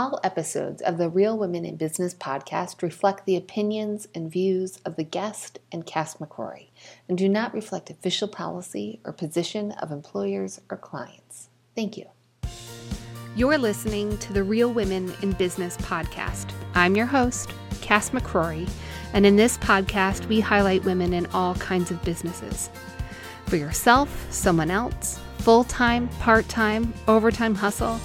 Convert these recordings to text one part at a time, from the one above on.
All episodes of the Real Women in Business podcast reflect the opinions and views of the guest and Cass McCrory and do not reflect official policy or position of employers or clients. Thank you. You're listening to the Real Women in Business podcast. I'm your host, Cass McCrory, and in this podcast, we highlight women in all kinds of businesses. For yourself, someone else, full time, part time, overtime hustle,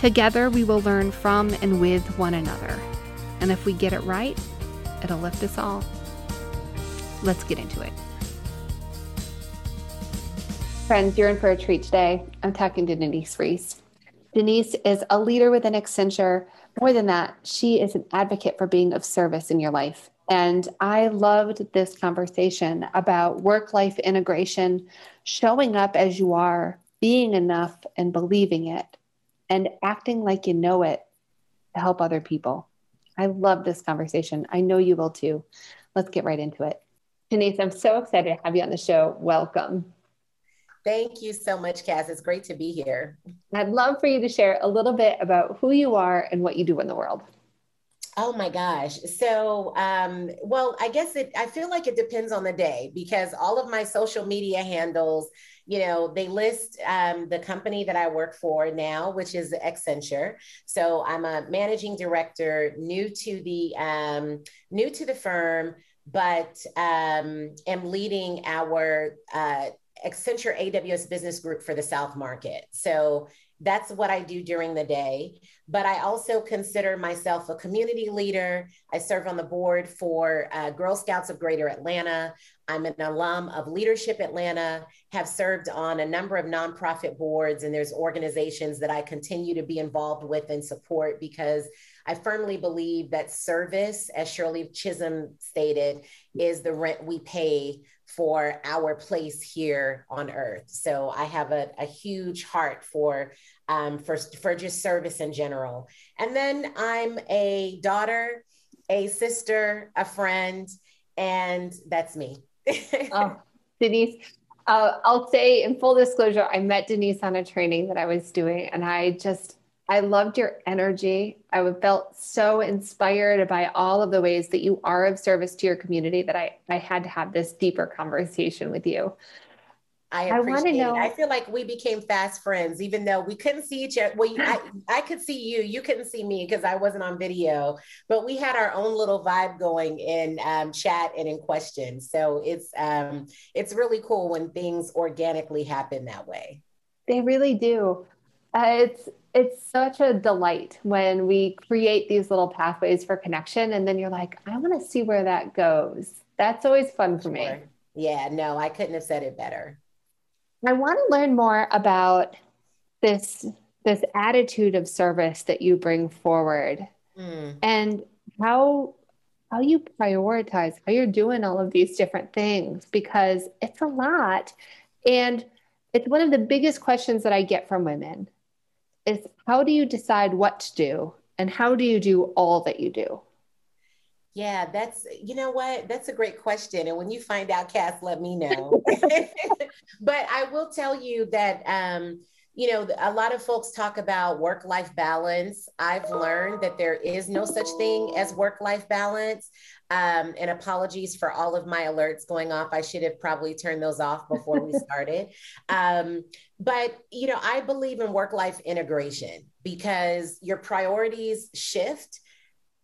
Together, we will learn from and with one another. And if we get it right, it'll lift us all. Let's get into it. Friends, you're in for a treat today. I'm talking to Denise Reese. Denise is a leader within Accenture. More than that, she is an advocate for being of service in your life. And I loved this conversation about work life integration, showing up as you are, being enough, and believing it and acting like you know it to help other people. I love this conversation. I know you will too. Let's get right into it. Denise, I'm so excited to have you on the show. Welcome. Thank you so much, Cass. It's great to be here. I'd love for you to share a little bit about who you are and what you do in the world. Oh my gosh. So, um, well, I guess it, I feel like it depends on the day because all of my social media handles, you know, they list um, the company that I work for now, which is Accenture. So I'm a managing director, new to the, um, new to the firm, but um, am leading our uh, Accenture AWS business group for the South market. So that's what I do during the day. But I also consider myself a community leader. I serve on the board for uh, Girl Scouts of Greater Atlanta. I'm an alum of Leadership Atlanta, have served on a number of nonprofit boards, and there's organizations that I continue to be involved with and support because I firmly believe that service, as Shirley Chisholm stated, is the rent we pay for our place here on earth. So I have a, a huge heart for um, for for just service in general. And then I'm a daughter, a sister, a friend, and that's me. oh, Denise. Uh, I'll say in full disclosure, I met Denise on a training that I was doing, and I just I loved your energy. I felt so inspired by all of the ways that you are of service to your community that I, I had to have this deeper conversation with you. I appreciate I know, it. I feel like we became fast friends, even though we couldn't see each other. Well, I, I could see you, you couldn't see me because I wasn't on video, but we had our own little vibe going in um, chat and in questions. So it's um, it's really cool when things organically happen that way. They really do. Uh, it's it's such a delight when we create these little pathways for connection and then you're like i want to see where that goes. That's always fun for me. Yeah no i couldn't have said it better. I want to learn more about this this attitude of service that you bring forward mm. and how how you prioritize how you're doing all of these different things because it's a lot and it's one of the biggest questions that i get from women is how do you decide what to do and how do you do all that you do? Yeah, that's, you know what? That's a great question. And when you find out, Cass, let me know. but I will tell you that, um, you know, a lot of folks talk about work life balance. I've learned that there is no such thing as work life balance. Um, and apologies for all of my alerts going off. I should have probably turned those off before we started. Um, but you know, I believe in work-life integration because your priorities shift.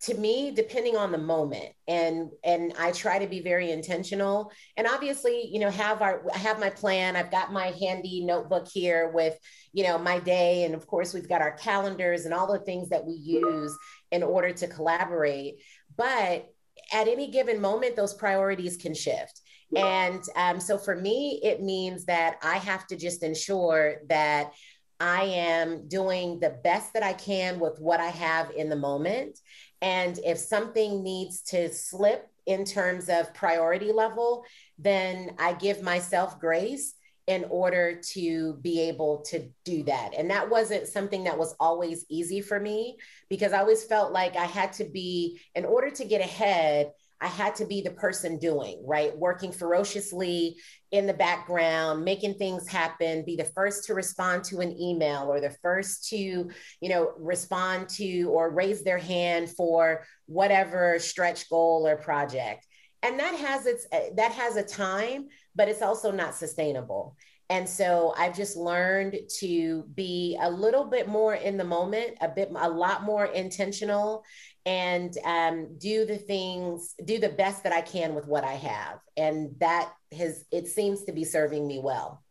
To me depending on the moment and and i try to be very intentional. And obviously you know have our I have my plan. I've got my handy notebook here with you know my day. And of course we've got our calendars and all the things that we use in order to collaborate. But at any given moment, those priorities can shift. And um, so for me, it means that I have to just ensure that I am doing the best that I can with what I have in the moment. And if something needs to slip in terms of priority level, then I give myself grace in order to be able to do that. And that wasn't something that was always easy for me because I always felt like I had to be, in order to get ahead, I had to be the person doing, right? Working ferociously in the background, making things happen, be the first to respond to an email or the first to, you know, respond to or raise their hand for whatever stretch goal or project. And that has its that has a time, but it's also not sustainable. And so I've just learned to be a little bit more in the moment, a bit, a lot more intentional, and um, do the things, do the best that I can with what I have. And that has, it seems to be serving me well.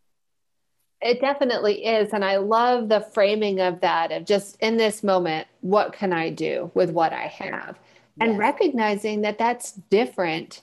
It definitely is. And I love the framing of that of just in this moment, what can I do with what I have? And recognizing that that's different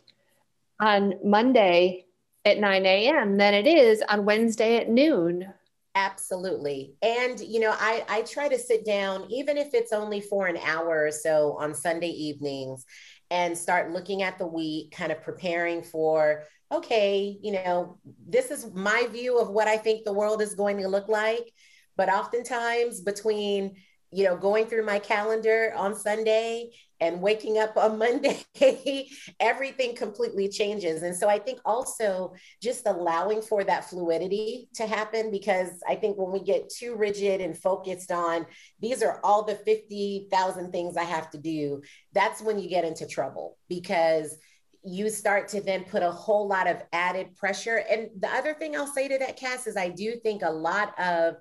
on Monday at 9 a.m. than it is on Wednesday at noon. Absolutely. And, you know, I, I try to sit down, even if it's only for an hour or so on Sunday evenings, and start looking at the week, kind of preparing for, okay, you know, this is my view of what I think the world is going to look like. But oftentimes, between you know, going through my calendar on Sunday and waking up on Monday, everything completely changes. And so I think also just allowing for that fluidity to happen, because I think when we get too rigid and focused on these are all the 50,000 things I have to do, that's when you get into trouble because you start to then put a whole lot of added pressure. And the other thing I'll say to that, Cass, is I do think a lot of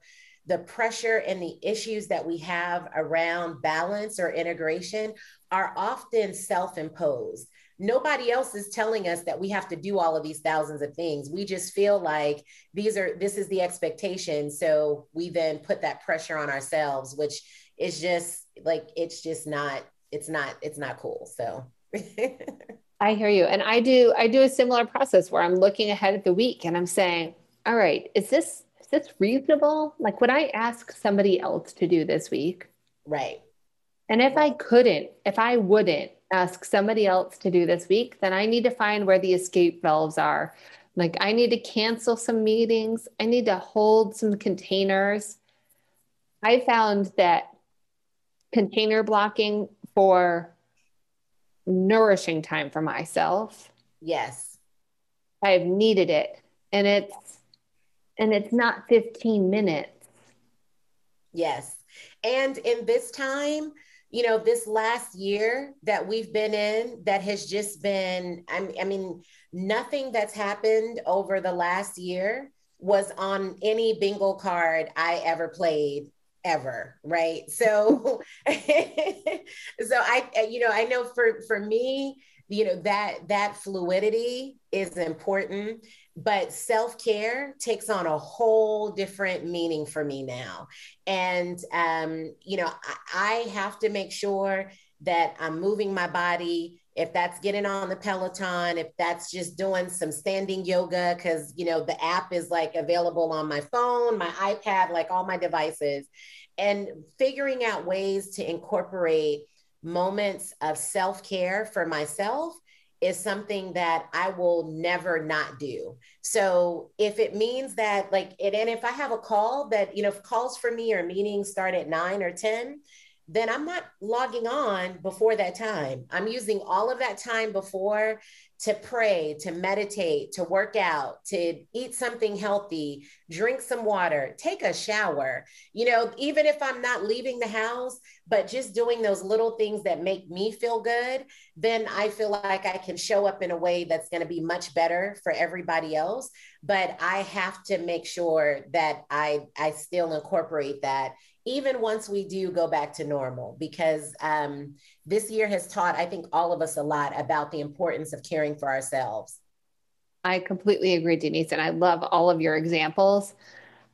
the pressure and the issues that we have around balance or integration are often self imposed. Nobody else is telling us that we have to do all of these thousands of things. We just feel like these are this is the expectation. So we then put that pressure on ourselves, which is just like it's just not it's not it's not cool. So I hear you. And I do I do a similar process where I'm looking ahead at the week and I'm saying, all right, is this is this reasonable? Like, would I ask somebody else to do this week? Right. And if I couldn't, if I wouldn't ask somebody else to do this week, then I need to find where the escape valves are. Like, I need to cancel some meetings, I need to hold some containers. I found that container blocking for nourishing time for myself. Yes. I've needed it. And it's and it's not 15 minutes. Yes. And in this time, you know, this last year that we've been in, that has just been, I mean, nothing that's happened over the last year was on any bingo card I ever played ever right? So so i you know i know for for me you know that that fluidity is important but self-care takes on a whole different meaning for me now. And um, you know I, I have to make sure that i'm moving my body. If that's getting on the peloton if that's just doing some standing yoga because you know the app is like available on my phone my ipad like all my devices. And figuring out ways to incorporate moments of self-care for myself is something that I will never not do. So if it means that like it, and if I have a call that, you know, if calls for me or meetings start at nine or 10, then I'm not logging on before that time. I'm using all of that time before to pray, to meditate, to work out, to eat something healthy, drink some water, take a shower. You know, even if I'm not leaving the house, but just doing those little things that make me feel good, then I feel like I can show up in a way that's going to be much better for everybody else. But I have to make sure that I I still incorporate that even once we do go back to normal, because um, this year has taught, I think, all of us a lot about the importance of caring for ourselves. I completely agree, Denise, and I love all of your examples.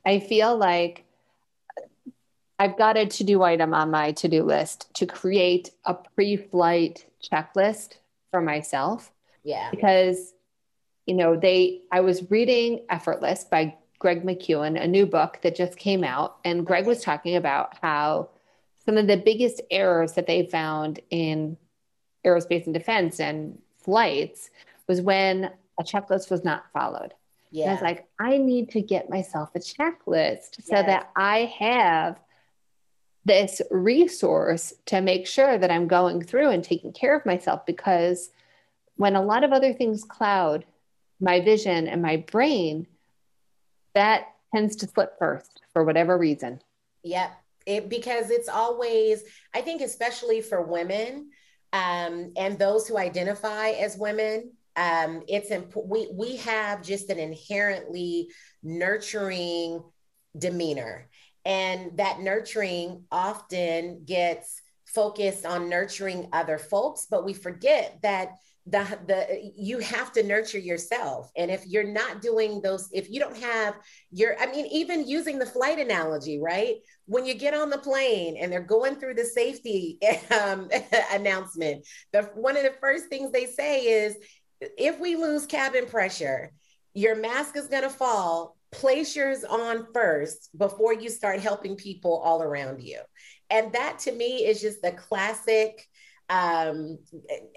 I feel like I've got a to do item on my to do list to create a pre flight checklist for myself. Yeah. Because, you know, they, I was reading Effortless by Greg McKeown, a new book that just came out. And Greg was talking about how some of the biggest errors that they found in aerospace and defense and flights was when a checklist was not followed. Yeah. And I was like, I need to get myself a checklist yes. so that I have this resource to make sure that I'm going through and taking care of myself because when a lot of other things cloud my vision and my brain, that tends to slip first for whatever reason. Yep. It, because it's always, I think, especially for women um, and those who identify as women, um, it's important. We, we have just an inherently nurturing demeanor. And that nurturing often gets focused on nurturing other folks, but we forget that the the you have to nurture yourself. And if you're not doing those if you don't have your i mean even using the flight analogy right? When you get on the plane and they're going through the safety um, announcement the one of the first things they say is if we lose cabin pressure your mask is going to fall. Place yours on first before you start helping people all around you. And that to me is just the classic um,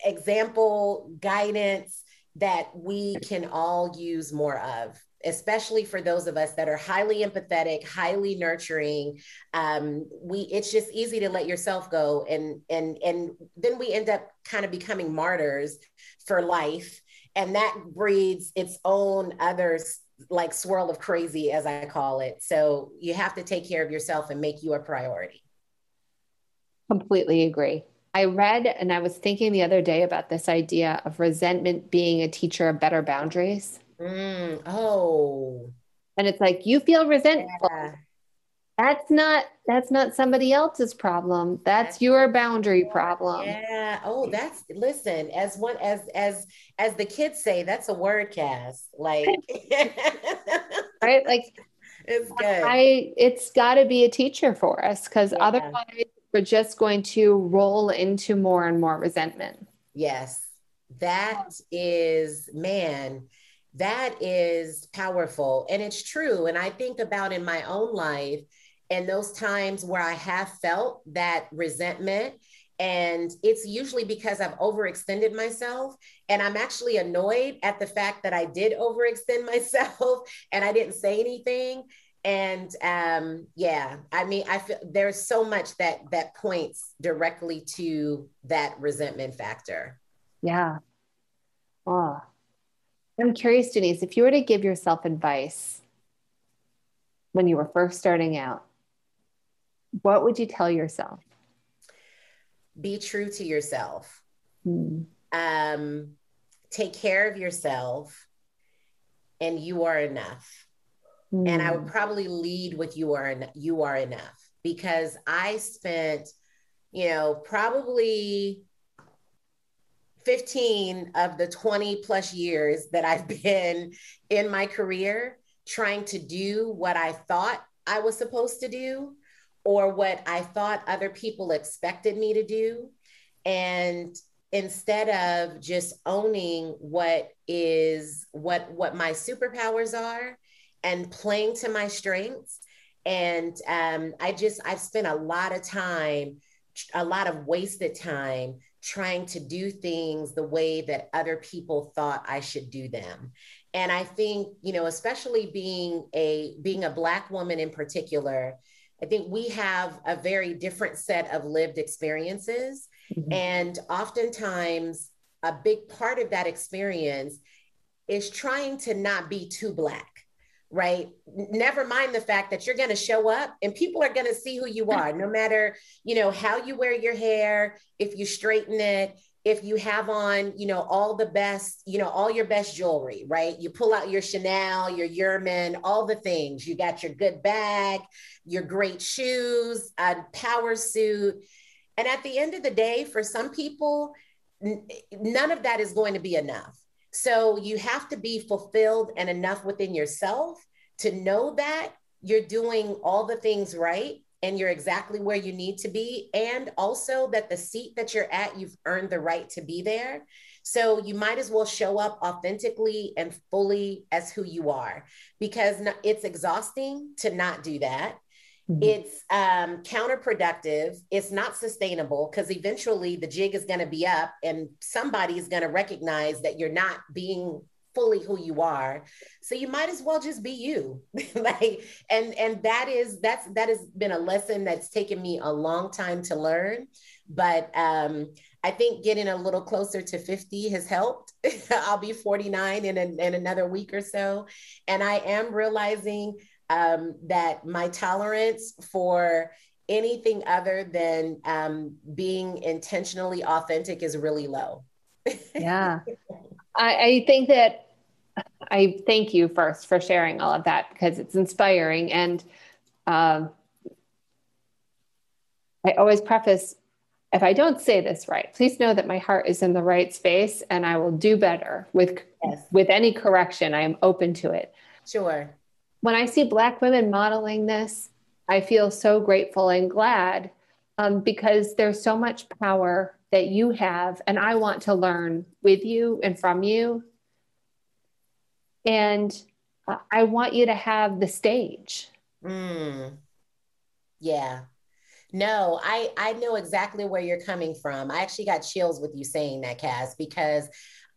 example, guidance that we can all use more of especially for those of us that are highly empathetic highly nurturing. Um, we it's just easy to let yourself go and and and then we end up kind of becoming martyrs for life. And that breeds its own others like swirl of crazy as i call it. So you have to take care of yourself and make you a priority. Completely agree I read and I was thinking the other day about this idea of resentment being a teacher of better boundaries. Mm, oh. And it's like you feel resentful. Yeah. That's not that's not somebody else's problem. That's, that's your boundary problem. Yeah. Oh, that's listen, as one as as as the kids say, that's a word Cass. Like right? Like it's good. I it's gotta be a teacher for us because yeah. otherwise we're just going to roll into more and more resentment. Yes, that is, man, that is powerful. And it's true. And I think about in my own life and those times where I have felt that resentment. And it's usually because I've overextended myself. And I'm actually annoyed at the fact that I did overextend myself and I didn't say anything and um yeah i mean i feel there's so much that that points directly to that resentment factor. Yeah. Oh i'm curious denise if you were to give yourself advice when you were first starting out what would you tell yourself? Be true to yourself. Hmm. um take care of yourself and you are enough Mm. And I would mm. probably lead with you are en- you are enough because I spent, you know, probably 15 of the 20 plus years that I've been in my career trying to do what I thought I was supposed to do or what I thought other people expected me to do. And instead of just owning what is what what my superpowers are and playing to my strengths. And um, I just, I've spent a lot of time, a lot of wasted time trying to do things the way that other people thought I should do them. And I think, you know, especially being a being a black woman in particular, I think we have a very different set of lived experiences. Mm-hmm. And oftentimes a big part of that experience is trying to not be too black right? Never mind the fact that you're going to show up and people are going to see who you are no matter you know how you wear your hair if you straighten it if you have on you know all the best you know all your best jewelry right? You pull out your chanel your Yerman, all the things. You got your good bag your great shoes a power suit. And at the end of the day for some people n- none of that is going to be enough so you have to be fulfilled and enough within yourself to know that you're doing all the things right and you're exactly where you need to be. And also that the seat that you're at, you've earned the right to be there. So you might as well show up authentically and fully as who you are because it's exhausting to not do that. Mm-hmm. It's um, counterproductive. It's not sustainable because eventually the jig is going to be up and somebody is going to recognize that you're not being fully who you are so you might as well just be you like and and that is that's that has been a lesson that's taken me a long time to learn but um I think getting a little closer to 50 has helped. I'll be 49 in, a, in another week or so. And I am realizing um, that my tolerance for anything other than um, being intentionally authentic is really low. yeah. I, I think that I thank you first for sharing all of that because it's inspiring. And um, I always preface if I don't say this right, please know that my heart is in the right space and I will do better with yes. with any correction. I am open to it. Sure. When I see black women modeling this, I feel so grateful and glad um, because there's so much power that you have, and I want to learn with you and from you. And I want you to have the stage. Mm. Yeah. No, I I know exactly where you're coming from. I actually got chills with you saying that, Cass, because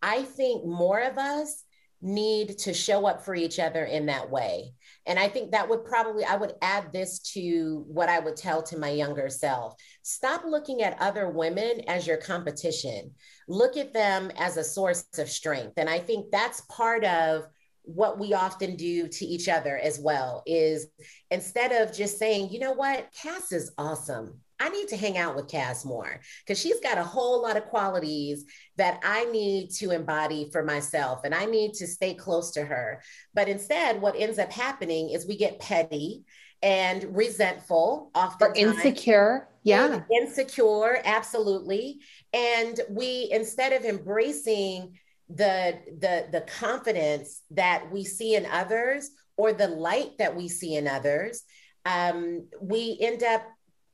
I think more of us need to show up for each other in that way. And I think that would probably, I would add this to what I would tell to my younger self. Stop looking at other women as your competition. Look at them as a source of strength. And I think that's part of what we often do to each other as well is instead of just saying, you know what, Cass is awesome. I need to hang out with Cass more because she's got a whole lot of qualities that I need to embody for myself and I need to stay close to her. But instead, what ends up happening is we get petty and resentful, often insecure. Yeah. Insecure, absolutely. And we, instead of embracing the the the confidence that we see in others or the light that we see in others um, we end up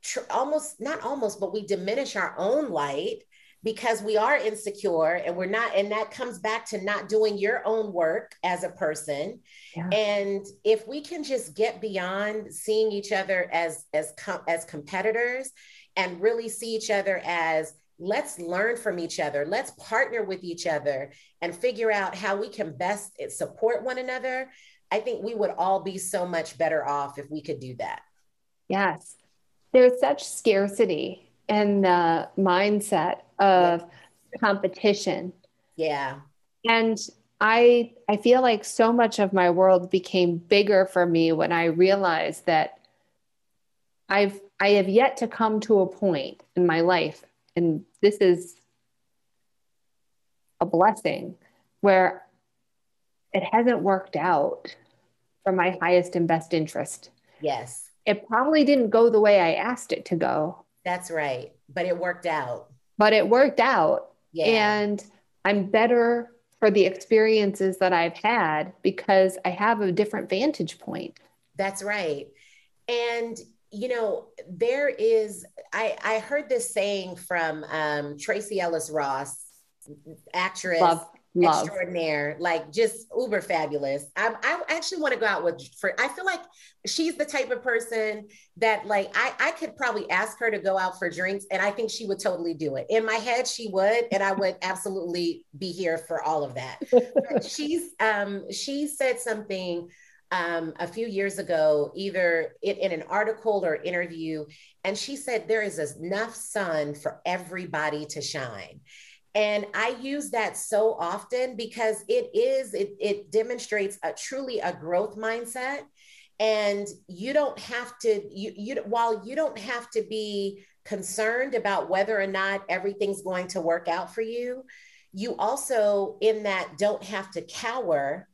tr- almost not almost but we diminish our own light because we are insecure and we're not and that comes back to not doing your own work as a person. Yeah. and if we can just get beyond seeing each other as as com- as competitors and really see each other as let's learn from each other let's partner with each other and figure out how we can best support one another i think we would all be so much better off if we could do that. Yes there's such scarcity in the mindset of yeah. competition yeah and i i feel like so much of my world became bigger for me when i realized that i've i have yet to come to a point in my life and this is a blessing where it hasn't worked out for my highest and best interest. Yes. It probably didn't go the way I asked it to go. That's right. But it worked out. But it worked out. Yeah. And I'm better for the experiences that I've had because I have a different vantage point. That's right. And you know, there is, I, I heard this saying from um, Tracee Ellis Ross, actress. Love, love. extraordinaire, like just uber fabulous. I, I actually want to go out with for. I feel like she's the type of person that, like, I I could probably ask her to go out for drinks, and I think she would totally do it. In my head, she would, and I would absolutely be here for all of that. she's um she said something um, a few years ago, either in, in, an article or interview, and she said there is enough sun for everybody to shine. And I use that so often because it is, it, it demonstrates a truly a growth mindset. And you don't have to, you, you while you don't have to be concerned about whether or not everything's going to work out for you, you also in that don't have to cower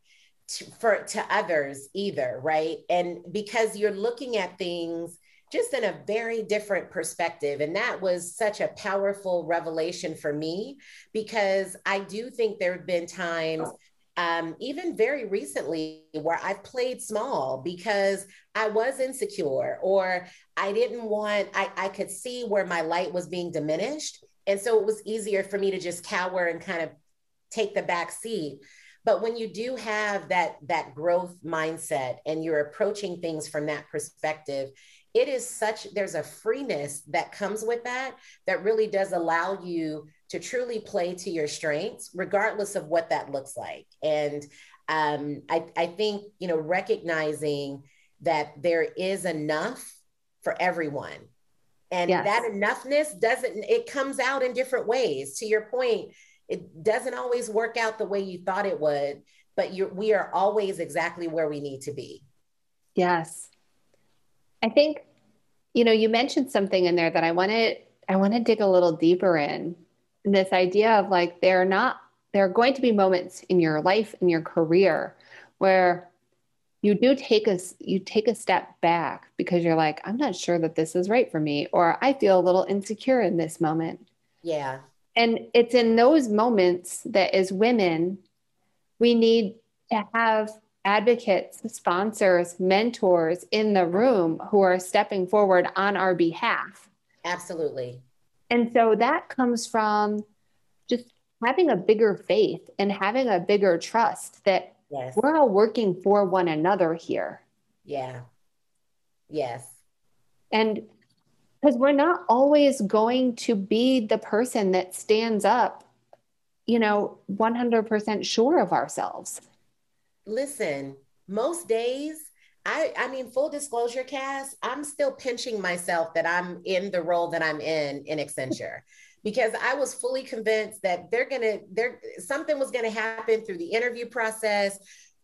to, for to others either, right? And because you're looking at things just in a very different perspective. And that was such a powerful revelation for me because I do think there have been times, um, even very recently, where I've played small because I was insecure or I didn't want, I, I could see where my light was being diminished. And so it was easier for me to just cower and kind of take the back seat but when you do have that that growth mindset and you're approaching things from that perspective it is such there's a freeness that comes with that that really does allow you to truly play to your strengths regardless of what that looks like and um, I, I think you know recognizing that there is enough for everyone And yes. that enoughness doesn't, it comes out in different ways. To your point, it doesn't always work out the way you thought it would, but you we are always exactly where we need to be. Yes. I think, you know, you mentioned something in there that I want to, I want to dig a little deeper in this idea of like, they're not, there are going to be moments in your life, in your career where you do take a you take a step back because you're like i'm not sure that this is right for me or i feel a little insecure in this moment. Yeah. And it's in those moments that as women we need to have advocates sponsors mentors in the room who are stepping forward on our behalf absolutely and so that comes from just having a bigger faith and having a bigger trust that Yes. We're all working for one another here. Yeah. Yes. And because we're not always going to be the person that stands up, you know, 100% sure of ourselves. Listen, most days, I, I mean, full disclosure, Cass, I'm still pinching myself that I'm in the role that I'm in in Accenture because I was fully convinced that they're gonna there something was gonna happen through the interview process,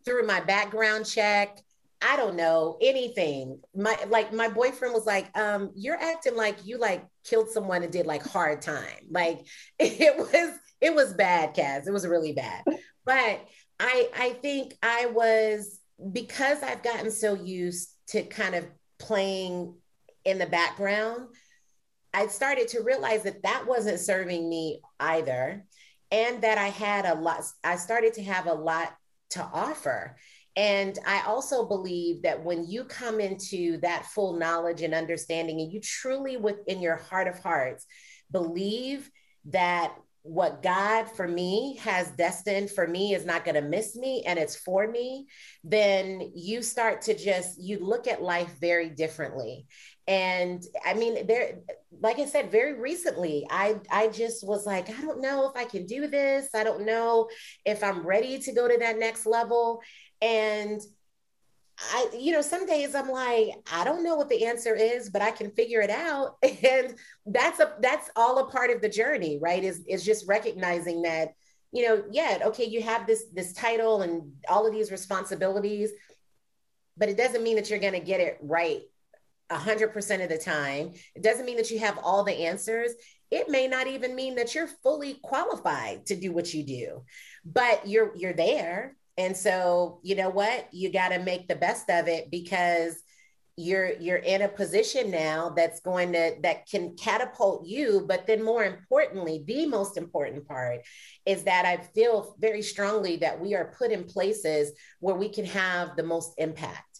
through my background check. I don't know anything. My like my boyfriend was like, um, you're acting like you like killed someone and did like hard time. Like it was it was bad, Cass. It was really bad. But I I think I was because I've gotten so used to kind of playing in the background I started to realize that that wasn't serving me either. And that I had a lot, I started to have a lot to offer. And I also believe that when you come into that full knowledge and understanding, and you truly, within your heart of hearts, believe that what God for me has destined for me is not going to miss me and it's for me, then you start to just, you look at life very differently. And i mean there like i said very recently i i just was like i don't know if i can do this. I don't know if i'm ready to go to that next level. And I, you know, some days I'm like, I don't know what the answer is, but I can figure it out. And that's a that's all a part of the journey, right? Is is just recognizing that, you know, yeah, okay, you have this this title and all of these responsibilities, but it doesn't mean that you're gonna get it right a 100% of the time. It doesn't mean that you have all the answers. It may not even mean that you're fully qualified to do what you do, but you're you're there. And so, you know what? You got to make the best of it because you're you're in a position now that's going to that can catapult you but then more importantly the most important part is that i feel very strongly that we are put in places where we can have the most impact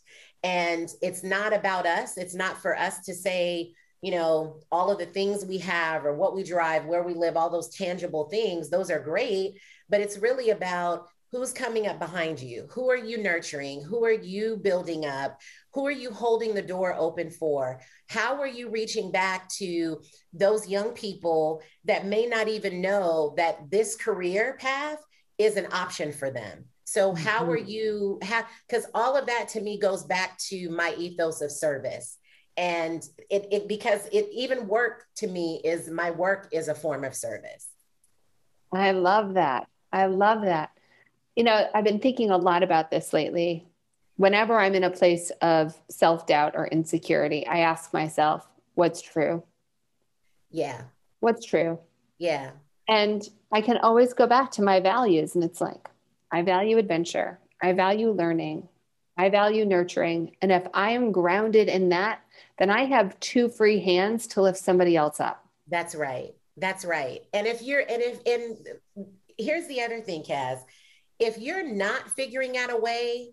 and it's not about us. It's not for us to say, you know, all of the things we have or what we drive, where we live, all those tangible things. Those are great. But it's really about who's coming up behind you who are you nurturing who are you building up who are you holding the door open for how are you reaching back to those young people that may not even know that this career path is an option for them so how are mm-hmm. you how because all of that to me goes back to my ethos of service. And it, it because it even work to me is my work is a form of service. I love that. I love that. You know, I've been thinking a lot about this lately. Whenever I'm in a place of self doubt or insecurity, I ask myself, what's true? Yeah. What's true? Yeah. And I can always go back to my values, and it's like, I value adventure. I value learning. I value nurturing. And if I am grounded in that, then I have two free hands to lift somebody else up. That's right. That's right. And if you're, and if, and here's the other thing, Cass, if you're not figuring out a way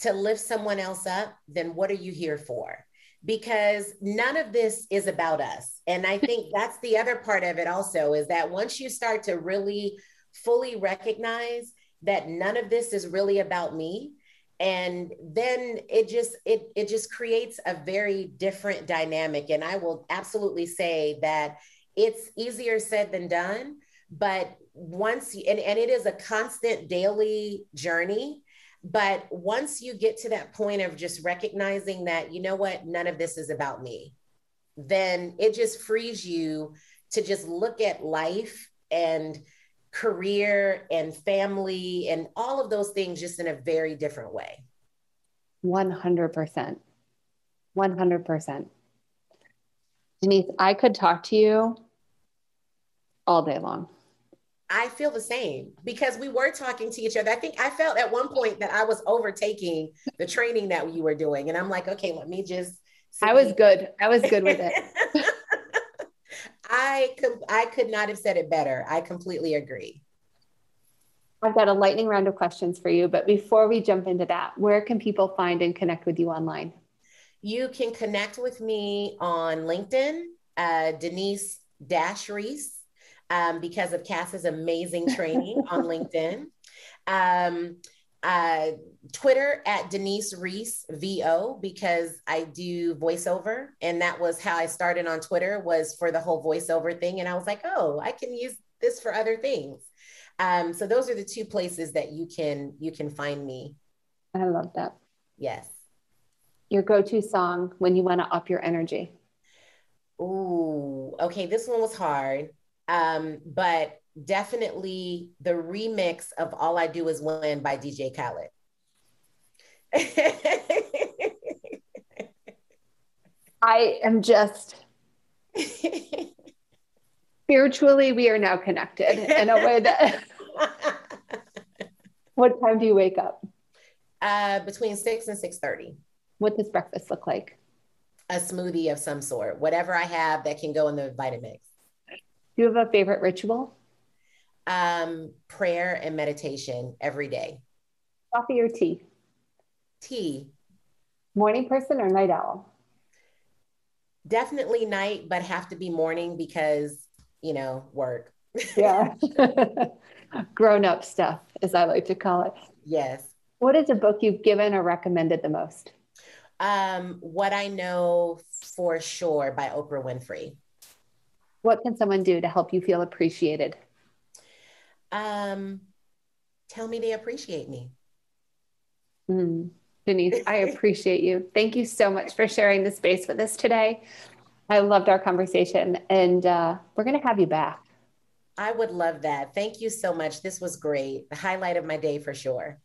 to lift someone else up, then what are you here for? Because none of this is about us. And I think that's the other part of it also is that once you start to really fully recognize that none of this is really about me and then it just it it just creates a very different dynamic and i will absolutely say that it's easier said than done but once you, and, and it is a constant daily journey but once you get to that point of just recognizing that you know what none of this is about me then it just frees you to just look at life and career and family and all of those things just in a very different way. 100%. 100%. Denise, I could talk to you all day long. I feel the same because we were talking to each other. I think I felt at one point that I was overtaking the training that you were doing. And I'm like, okay, let me just. I was good. I was good with it. I could I could not have said it better. I completely agree. I've got a lightning round of questions for you, but before we jump into that, where can people find and connect with you online? You can connect with me on LinkedIn, uh, Denise Dash Reese, um, because of Cass's amazing training on LinkedIn. Um, uh, Twitter at Denise Reese VO because I do voiceover, and that was how I started on Twitter was for the whole voiceover thing, and I was like, oh, I can use this for other things. Um, so those are the two places that you can you can find me. I love that. Yes. Your go-to song when you want to up your energy. Ooh, okay. This one was hard, um, but definitely the remix of All I Do Is Win by DJ Khaled. I am just spiritually, we are now connected in a way that. what time do you wake up? Uh, between six and six thirty. What does breakfast look like? A smoothie of some sort, whatever I have that can go in the Vitamix. Do you have a favorite ritual? Um, prayer and meditation every day. Coffee or tea? Tea. Morning person or night owl? Definitely night, but have to be morning because, you know, work. yeah. Grown up stuff, as I like to call it. Yes. What is a book you've given or recommended the most? Um, what I Know for Sure by Oprah Winfrey. What can someone do to help you feel appreciated? Um, tell me they appreciate me. Mm. Denise, I appreciate you. Thank you so much for sharing the space with us today. I loved our conversation, and uh, we're going to have you back. I would love that. Thank you so much. This was great. The highlight of my day for sure.